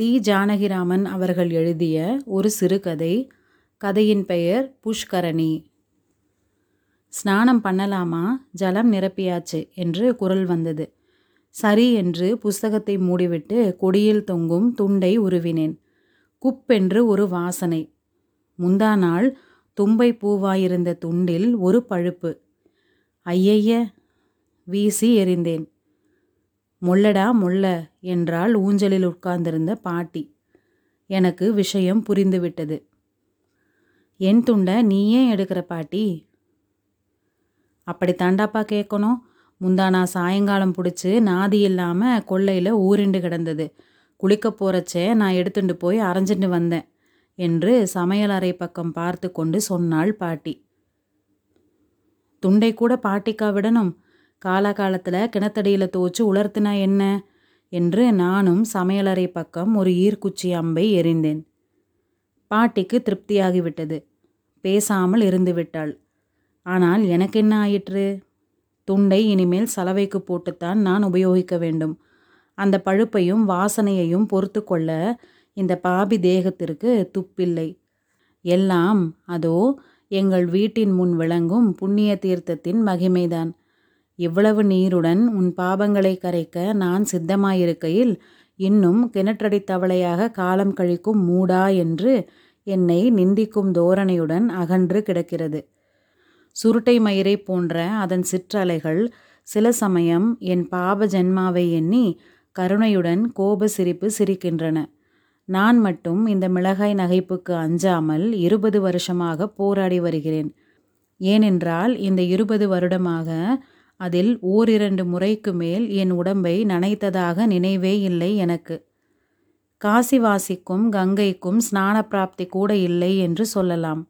தி ஜானகிராமன் அவர்கள் எழுதிய ஒரு சிறுகதை கதையின் பெயர் புஷ்கரணி. ஸ்நானம் பண்ணலாமா? ஜலம் நிரப்பியாச்சு என்று குரல் வந்தது. சரி என்று புஸ்தகத்தை மூடிவிட்டு கொடியில் தொங்கும் துண்டை உருவினேன். குப்பென்று ஒரு வாசனை. முந்தா நாள் தும்பை பூவாயிருந்த துண்டில் ஒரு பழுப்பு. ஐயைய! வீசி எறிந்தேன் முள்ளடா முள்ள என்றால் ஊஞ்சலில் உட்கார்ந்திருந்த பாட்டி. எனக்கு விஷயம் புரிந்துவிட்டது. என் துண்டை நீ ஏன் எடுக்கிற பாட்டி? அப்படி தாண்டாப்பா கேட்கணும். முந்தா நான் சாயங்காலம் பிடிச்சி நாதி இல்லாமல் கொல்லையில் ஊரிண்டு கிடந்தது. குளிக்க போகிறச்சே நான் எடுத்துட்டு போய் அரைஞ்சிட்டு வந்தேன் என்று சமையலறை பக்கம் பார்த்து கொண்டு சொன்னாள் பாட்டி. துண்டை கூட பாட்டிக்கா விடணும். காலாகாலத்தில் கிணத்தடியில் தோச்சு உலர்த்தினா என்ன? என்று நானும் சமையலறை பக்கம் ஒரு ஈர்க்குச்சி அம்பை எறிந்தேன். பாட்டிக்கு திருப்தியாகிவிட்டது. பேசாமல் இருந்து விட்டாள். ஆனால் எனக்கு என்ன ஆயிற்று? துண்டை இனிமேல் சலவைக்கு போட்டுத்தான் நான் உபயோகிக்க வேண்டும். அந்த பழுப்பையும் வாசனையையும் பொறுத்து கொள்ள இந்த பாபி தேகத்திற்கு துப்பில்லை. எல்லாம் அதோ எங்கள் வீட்டின் முன் விளங்கும் புண்ணிய தீர்த்தத்தின் மகிமைதான். இவ்வளவு நீருடன் உன் பாபங்களை கரைக்க நான் சித்தமாயிருக்கையில் இன்னும் கிணற்றடி தவளையாக காலம் கழிக்கும் மூடா என்று என்னை நிந்திக்கும் தோரணையுடன் அகன்று கிடக்கிறது. சுருட்டை மயிரை போன்ற அதன் சிற்றலைகள் சில சமயம் என் பாப ஜென்மாவை எண்ணி கருணையுடன் கோப சிரிப்பு சிரிக்கின்றன. நான் மட்டும் இந்த மிளகாய் நகைப்புக்கு அஞ்சாமல் இருபது வருஷமாக போராடி வருகிறேன். ஏனென்றால் இந்த இருபது வருடமாக அதில் ஓரிரண்டு முறைக்கு மேல் என் உடம்பை நனைத்ததாக நினைவே இல்லை எனக்கு. காசிவாசிக்கும் கங்கைக்கும் ஸ்நான பிராப்தி கூட இல்லை என்று சொல்லலாம்.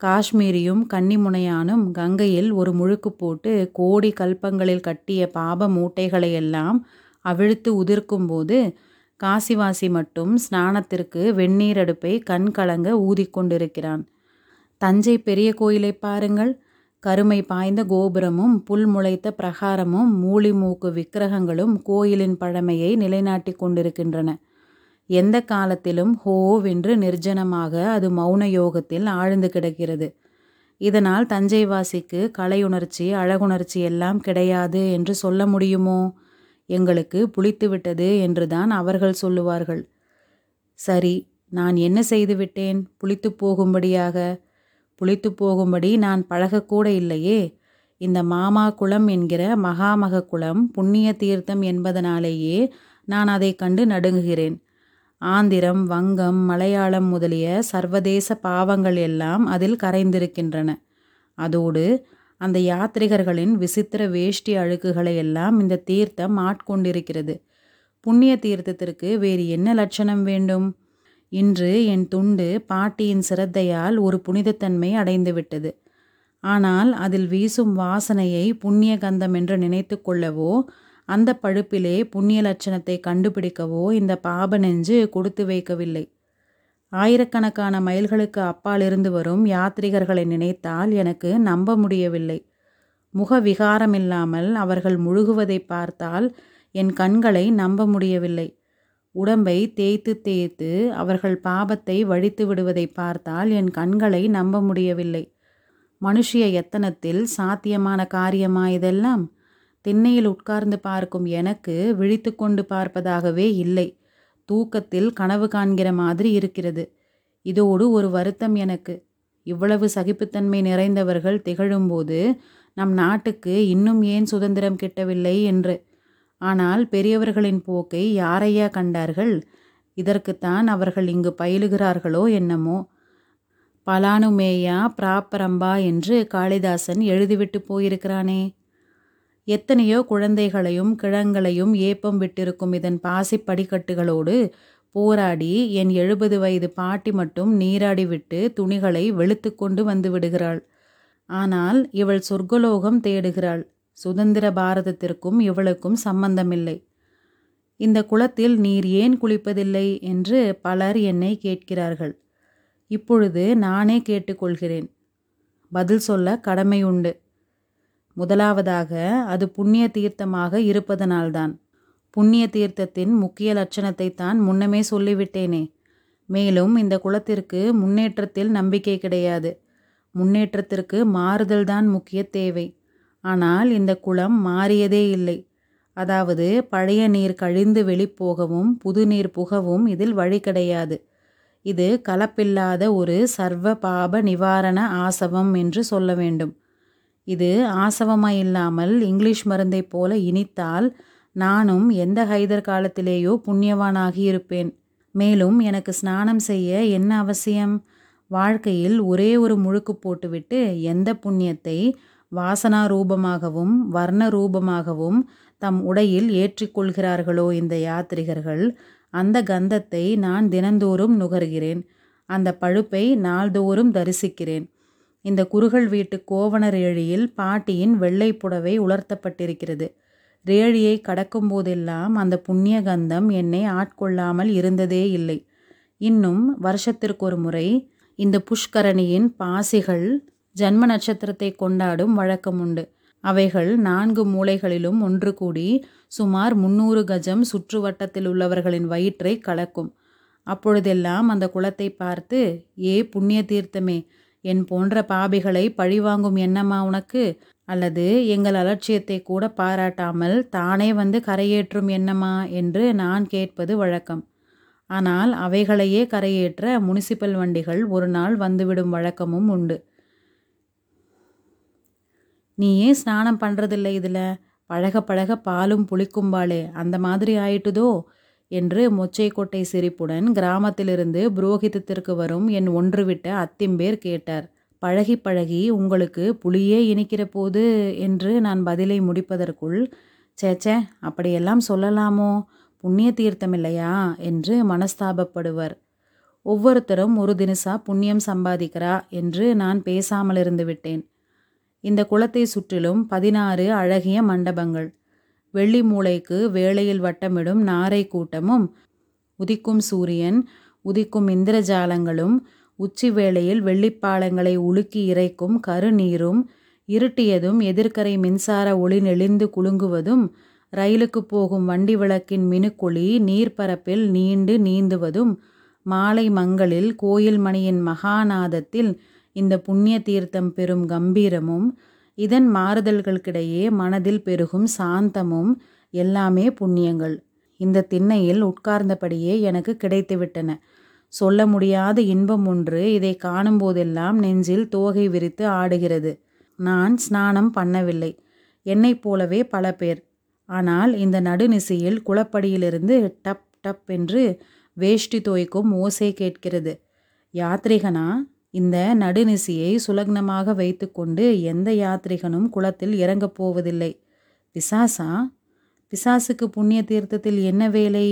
காஷ்மீரியும் கன்னிமுனையானும் கங்கையில் ஒரு முழுக்கு போட்டு கோடி கல்பங்களில் கட்டிய பாப மூட்டைகளையெல்லாம் அவிழ்த்து உதிர்க்கும்போது காசிவாசி மட்டும் ஸ்நானத்திற்கு வெந்நீர் அடுப்பை கண் கலங்க ஊதிக்கொண்டிருக்கிறான். தஞ்சை பெரிய கோயிலை பாருங்கள். கருமை பாய்ந்த கோபுரமும் புல் முளைத்த பிரகாரமும் மூலி மூக்கு விக்கிரகங்களும் கோயிலின் பழமையை நிலைநாட்டி கொண்டிருக்கின்றன. எந்த காலத்திலும் ஹோவென்று நிர்ஜனமாக அது மௌன யோகத்தில் ஆழ்ந்து கிடக்கிறது. இதனால் தஞ்சைவாசிக்கு கலையுணர்ச்சி அழகுணர்ச்சி எல்லாம் கிடையாது என்று சொல்ல முடியுமோ? எங்களுக்கு புளித்துவிட்டது என்றுதான் அவர்கள் சொல்லுவார்கள். சரி நான் என்ன செய்துவிட்டேன் புளித்து போகும்படியாக புளித்து போகும்படி நான் பழகக்கூட இல்லையே. இந்த மாமா குளம் என்கிற மகாமக குளம் புண்ணிய தீர்த்தம் என்பதனாலேயே நான் அதை கண்டு நடுங்குகிறேன். ஆந்திரம் வங்கம் மலையாளம் முதலிய சர்வதேச பாவங்கள் எல்லாம் அதில் கரைந்திருக்கின்றன. அதோடு அந்த யாத்ரிகர்களின் விசித்திர வேஷ்டி அழுக்குகளை எல்லாம் இந்த தீர்த்தம் ஆட்கொண்டிருக்கிறது. புண்ணிய தீர்த்தத்திற்கு வேறு என்ன லட்சணம் வேண்டும்? இன்று என் துண்டு பாட்டியின் சிரத்தையால் ஒரு புனிதத்தன்மை அடைந்துவிட்டது. ஆனால் அதில் வீசும் வாசனையை புண்ணிய கந்தம் என்று நினைத்து கொள்ளவோ அந்த பழுப்பிலே புண்ணிய லட்சணத்தை கண்டுபிடிக்கவோ இந்த பாப நெஞ்சு கொடுத்து வைக்கவில்லை. ஆயிரக்கணக்கான மைல்களுக்கு அப்பால் இருந்து வரும் யாத்ரிகர்களை நினைத்தால் எனக்கு நம்ப முடியவில்லை. முக விகாரமில்லாமல் அவர்கள் முழுகுவதை பார்த்தால் என் கண்களை நம்ப முடியவில்லை. உடம்பை தேய்த்து தேய்த்து அவர்கள் பாபத்தை வழித்து விடுவதை பார்த்தால் என் கண்களை நம்ப முடியவில்லை. மனுஷிய எத்தனத்தில் சாத்தியமான காரியமா இதெல்லாம்? திண்ணையில் உட்கார்ந்து பார்க்கும் எனக்கு விழித்து கொண்டு பார்ப்பதாகவே இல்லை. தூக்கத்தில் கனவு காண்கிற மாதிரி இருக்கிறது. இதோடு ஒரு வருத்தம் எனக்கு. இவ்வளவு சகிப்புத்தன்மை நிறைந்தவர்கள் திகழும்போது நம் நாட்டுக்கு இன்னும் ஏன் சுதந்திரம் கிட்டவில்லை என்று ஆனால் பெரியவர்களின் போக்கை யாரையா கண்டார்கள்? இதற்குத்தான் அவர்கள் இங்கு பயிலுகிறார்களோ என்னமோ? பலானுமேயா பிராப்பரம்பா என்று காளிதாசன் எழுதிவிட்டு போயிருக்கிறானே. எத்தனையோ குழந்தைகளையும் கிழங்களையும் ஏப்பம் விட்டிருக்கும் இதன் பாசி படிக்கட்டுகளோடு போராடி என் எழுபது வயது பாட்டி மட்டும் நீராடி விட்டு துணிகளை வெளுத்து கொண்டு வந்து விடுகிறாள். ஆனால் இவள் சொர்க்கலோகம் தேடுகிறாள். சுதந்திர பாரதத்திற்கும் இவளுக்கும் சம்பந்தமில்லை. இந்த குளத்தில் நீர் ஏன் குளிப்பதில்லை என்று பலர் என்னை கேட்கிறார்கள். இப்பொழுது நானே கேட்டுக்கொள்கிறேன். பதில் சொல்ல கடமை உண்டு முதலாவதாக அது புண்ணிய தீர்த்தமாக இருப்பதனால்தான். புண்ணிய தீர்த்தத்தின் முக்கிய லட்சணத்தை தான் முன்னமே சொல்லிவிட்டேனே. மேலும் இந்த குலத்திற்கு முன்னேற்றத்தில் நம்பிக்கை கிடையாது. முன்னேற்றத்திற்கு மாறுதல்தான் முக்கிய தேவை. ஆனால் இந்த குளம் மாறியதே இல்லை. அதாவது பழைய நீர் கழிந்து வெளிப்போகவும் புது நீர் புகவும் இதில் வழி கிடையாது. இது கலப்பில்லாத ஒரு சர்வ பாப நிவாரண ஆசவம் என்று சொல்ல வேண்டும். இது ஆசவமாயில்லாமல் இங்கிலீஷ் மருந்தை போல இனித்தால் நானும் எந்த ஹைதர் காலத்திலேயோ புண்ணியவானாகி இருப்பேன் மேலும் எனக்கு ஸ்நானம் செய்ய என்ன அவசியம்? வாழ்க்கையில் ஒரே ஒரு முழுக்கு போட்டுவிட்டு எந்த புண்ணியத்தை வாசனா ரூபமாகவும் வர்ண ரூபமாகவும் தம் உடையில் ஏற்றிக்கொள்கிறார்களோ இந்த யாத்ரிகர்கள் அந்த கந்தத்தை நான் தினந்தோறும் நுகர்கிறேன். அந்த பழுப்பை நாள்தோறும் தரிசிக்கிறேன். இந்த குறுகள் வீட்டு கோவண ரேழியில் பாட்டியின் வெள்ளை புடவை உலர்த்தப்பட்டிருக்கிறது. ரேழியை கடக்கும் போதெல்லாம் அந்த புண்ணிய கந்தம் என்னை ஆட்கொள்ளாமல் இருந்ததே இல்லை. இன்னும் வருஷத்திற்கொரு முறை இந்த புஷ்கரணியின் பாசிகள் ஜன்ம நட்சத்திரத்தை கொண்டாடும் வழக்கம் உண்டு. அவைகள் நான்கு மூலைகளிலும் ஒன்று கூடி சுமார் முன்னூறு கஜம் சுற்றுவட்டத்தில் உள்ளவர்களின் வயிற்றை கலக்கும். அப்பொழுதெல்லாம் அந்த குளத்தை பார்த்து ஏ புண்ணிய தீர்த்தமே என் போன்ற பாபிகளை பழிவாங்கும் எண்ணமா உனக்கு? அல்லது எங்கள் அலட்சியத்தை கூட பாராட்டாமல் தானே வந்து கரையேற்றும் எண்ணமா என்று நான் கேட்பது வழக்கம். ஆனால் அவைகளையே கரையேற்ற முனிசிபல் வண்டிகள் ஒரு நாள் வந்துவிடும் வழக்கமும் உண்டு. நீ ஏன் ஸ்நானம் பண்ணுறதில்ல இதில்? பழக பழக பாலும் புளிக்கும்பாளே அந்த மாதிரி ஆயிட்டுதோ? என்று மொச்சைக்கொட்டை சிரிப்புடன் கிராமத்திலிருந்து புரோகிதத்திற்கு வரும் என் ஒன்று விட்ட அத்திம்பேர் கேட்டார். பழகி பழகி உங்களுக்கு புளியே இனிக்கிற போது? என்று நான் பதிலை முடிப்பதற்குள் சேச்சே அப்படியெல்லாம் சொல்லலாமோ? புண்ணிய தீர்த்தம் இல்லையா? என்று மனஸ்தாபப்படுவர். ஒவ்வொருத்தரும் ஒரு தினசா புண்ணியம் சம்பாதிக்கிறா? என்று நான் பேசாமல் இருந்து விட்டேன். இந்த குளத்தை சுற்றிலும் பதினாறு அழகிய மண்டபங்கள். வெள்ளி மூளைக்கு வேளையில் வட்டமிடும் நாரை கூட்டமும் உதிக்கும் சூரியன் உதிக்கும் இந்திரஜாலங்களும் உச்சி வேளையில் வெள்ளிப்பாலங்களை உலுக்கி இறைக்கும் கருநீரும் இருட்டியதும் எதிர்க்கரை மின்சார ஒளி நெளிந்து குலுங்குவதும் ரயிலுக்கு போகும் வண்டி விளக்கின் மினுக்குழி நீர்ப்பரப்பில் நீண்டு நீந்துவதும் மாலை மங்களில் கோயில் மணியின் மகாநாதத்தில் இந்த புண்ணிய தீர்த்தம் பெறும் கம்பீரமும் இதன் மாறுதல்களுக்கிடையே மனதில் பெருகும் சாந்தமும் எல்லாமே புண்ணியங்கள். இந்த திண்ணையில் உட்கார்ந்தபடியே எனக்கு கிடைத்துவிட்டன. சொல்ல முடியாத இன்பம் ஒன்று இதை காணும்போதெல்லாம் நெஞ்சில் தோகை விரித்து ஆடுகிறது. நான் ஸ்நானம் பண்ணவில்லை. என்னைப் போலவே பல பேர். ஆனால் இந்த நடுநிசையில் குளப்படியிலிருந்து டப் டப் என்று வேஷ்டி தோய்க்கும் ஓசை கேட்கிறது. யாத்ரிகனா? இந்த நடுநிசியை சுலக்னமாக வைத்துக்கொண்டு எந்த யாத்ரிகனும் குளத்தில் இறங்கப் போவதில்லை. பிசாசா? பிசாசுக்கு புண்ணிய தீர்த்தத்தில் என்ன வேலை?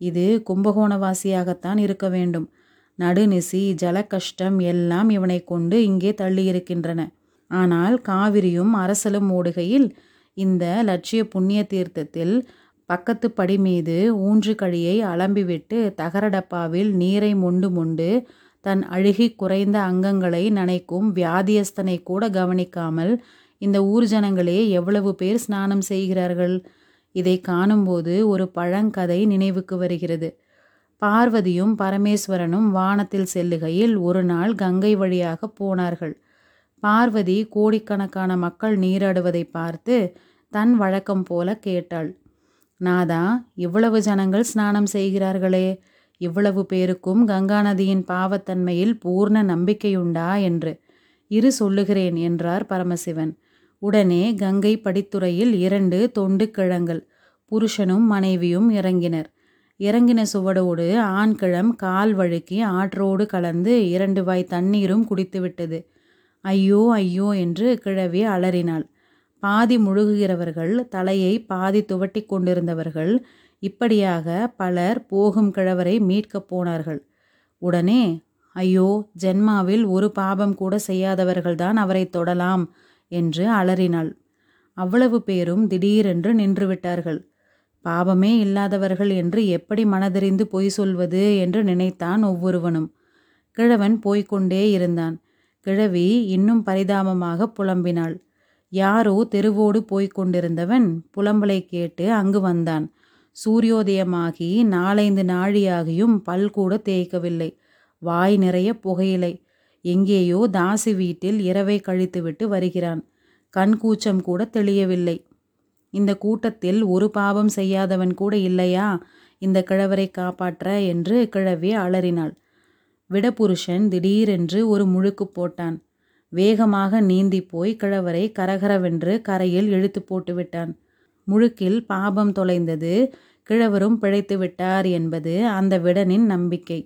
இது கும்பகோணவாசியாகத்தான் இருக்க வேண்டும். நடுநிசி ஜல கஷ்டம் எல்லாம் இவனை கொண்டு இங்கே தள்ளியிருக்கின்றன. ஆனால் காவிரியும் அரசலும் ஓடுகையில் இந்த லட்சிய புண்ணிய தீர்த்தத்தில் பக்கத்து படி மீது ஊன்று கழியை அலம்பிவிட்டு தகரடப்பாவில் நீரை மொண்டு மொண்டு தன் அழுகி குறைந்த அங்கங்களை நனைக்கும் வியாதியஸ்தனை கூட கவனிக்காமல் இந்த ஊர் ஜனங்களே எவ்வளவு பேர் ஸ்நானம் செய்கிறார்கள்? இதை காணும்போது ஒரு பழங்கதை நினைவுக்கு வருகிறது. பார்வதியும் பரமேஸ்வரனும் வானத்தில் செல்லுகையில் ஒரு நாள் கங்கை வழியாக போனார்கள். பார்வதி கோடிக்கணக்கான மக்கள் நீராடுவதை பார்த்து தன் வழக்கம் போல கேட்டாள். நாதா இவ்வளவு ஜனங்கள் ஸ்நானம் செய்கிறார்களே. இவ்வளவு பேருக்கும் கங்கா நதியின் பாவத்தன்மையில் பூர்ண நம்பிக்கையுண்டா என்று. இரு சொல்லுகிறேன் என்றார் பரமசிவன். உடனே கங்கை படித்துறையில் இரண்டு தொண்டு கிழங்கள் புருஷனும் மனைவியும் இறங்கினர். இறங்கின சுவடோடு ஆண்கிழம் கால் வழுக்கி ஆற்றோடு கலந்து இரண்டு வாய் தண்ணீரும் குடித்துவிட்டது. ஐயோ ஐயோ என்று கிழவி அலறினாள். பாதி முழுகுகிறவர்கள் தலையை பாதி துவட்டி கொண்டிருந்தவர்கள் இப்படியாக பலர் போகும் கிழவரை மீட்கப் போனார்கள். உடனே ஐயோ ஜென்மாவில் ஒரு பாபம் கூட செய்யாதவர்கள்தான் அவரை தொடலாம் என்று அலறினாள். அவ்வளவு பேரும் திடீரென்று நின்றுவிட்டார்கள் பாவமே இல்லாதவர்கள் என்று எப்படி மனதறிந்து பொய் சொல்வது என்று நினைத்தான் ஒவ்வொருவனும். கிழவன் போய்கொண்டே இருந்தான். கிழவி இன்னும் பரிதாபமாக புலம்பினாள். யாரோ தெருவோடு போய்க் கொண்டிருந்தவன் புலம்பலை கேட்டு அங்கு வந்தான். சூரியோதயமாகி நாலைந்து நாழியாகியும் பல் கூட தேய்க்கவில்லை. வாய் நிறைய புகையிலை. எங்கேயோ தாசி வீட்டில் இரவை கழித்துவிட்டு வருகிறான். கண் கூச்சம் கூட தெளியவில்லை. இந்த கூட்டத்தில் ஒரு பாவம் செய்யாதவன் கூட இல்லையா? இந்த கிழவரை காப்பாற்ற என்று கிழவி அலறினாள். விடபுருஷன் திடீரென்று ஒரு முழுக்கு போட்டான். வேகமாக நீந்தி போய் கிழவரை கரகரவென்று கரையில் இழுத்து போட்டுவிட்டான். முழுக்கில் பாபம் தொலைந்தது கிழவரும் பிழைத்து விட்டார் என்பது அந்த விடனின் நம்பிக்கை.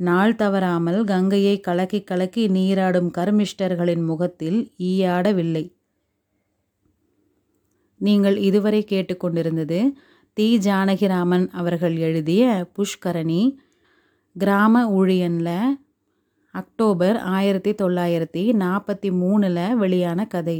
நாள் தவறாமல் கங்கையை கலக்கி கலக்கி நீராடும் கர்மிஷ்டர்களின் முகத்தில் ஈயாடவில்லை. நீங்கள் இதுவரை கேட்டுக்கொண்டிருந்தது தி. ஜானகிராமன் அவர்கள் எழுதிய புஷ்கரணி கிராம ஊழியனில் அக்டோபர் ஆயிரத்தி தொள்ளாயிரத்தி நாற்பத்தி மூணில் வெளியான கதை.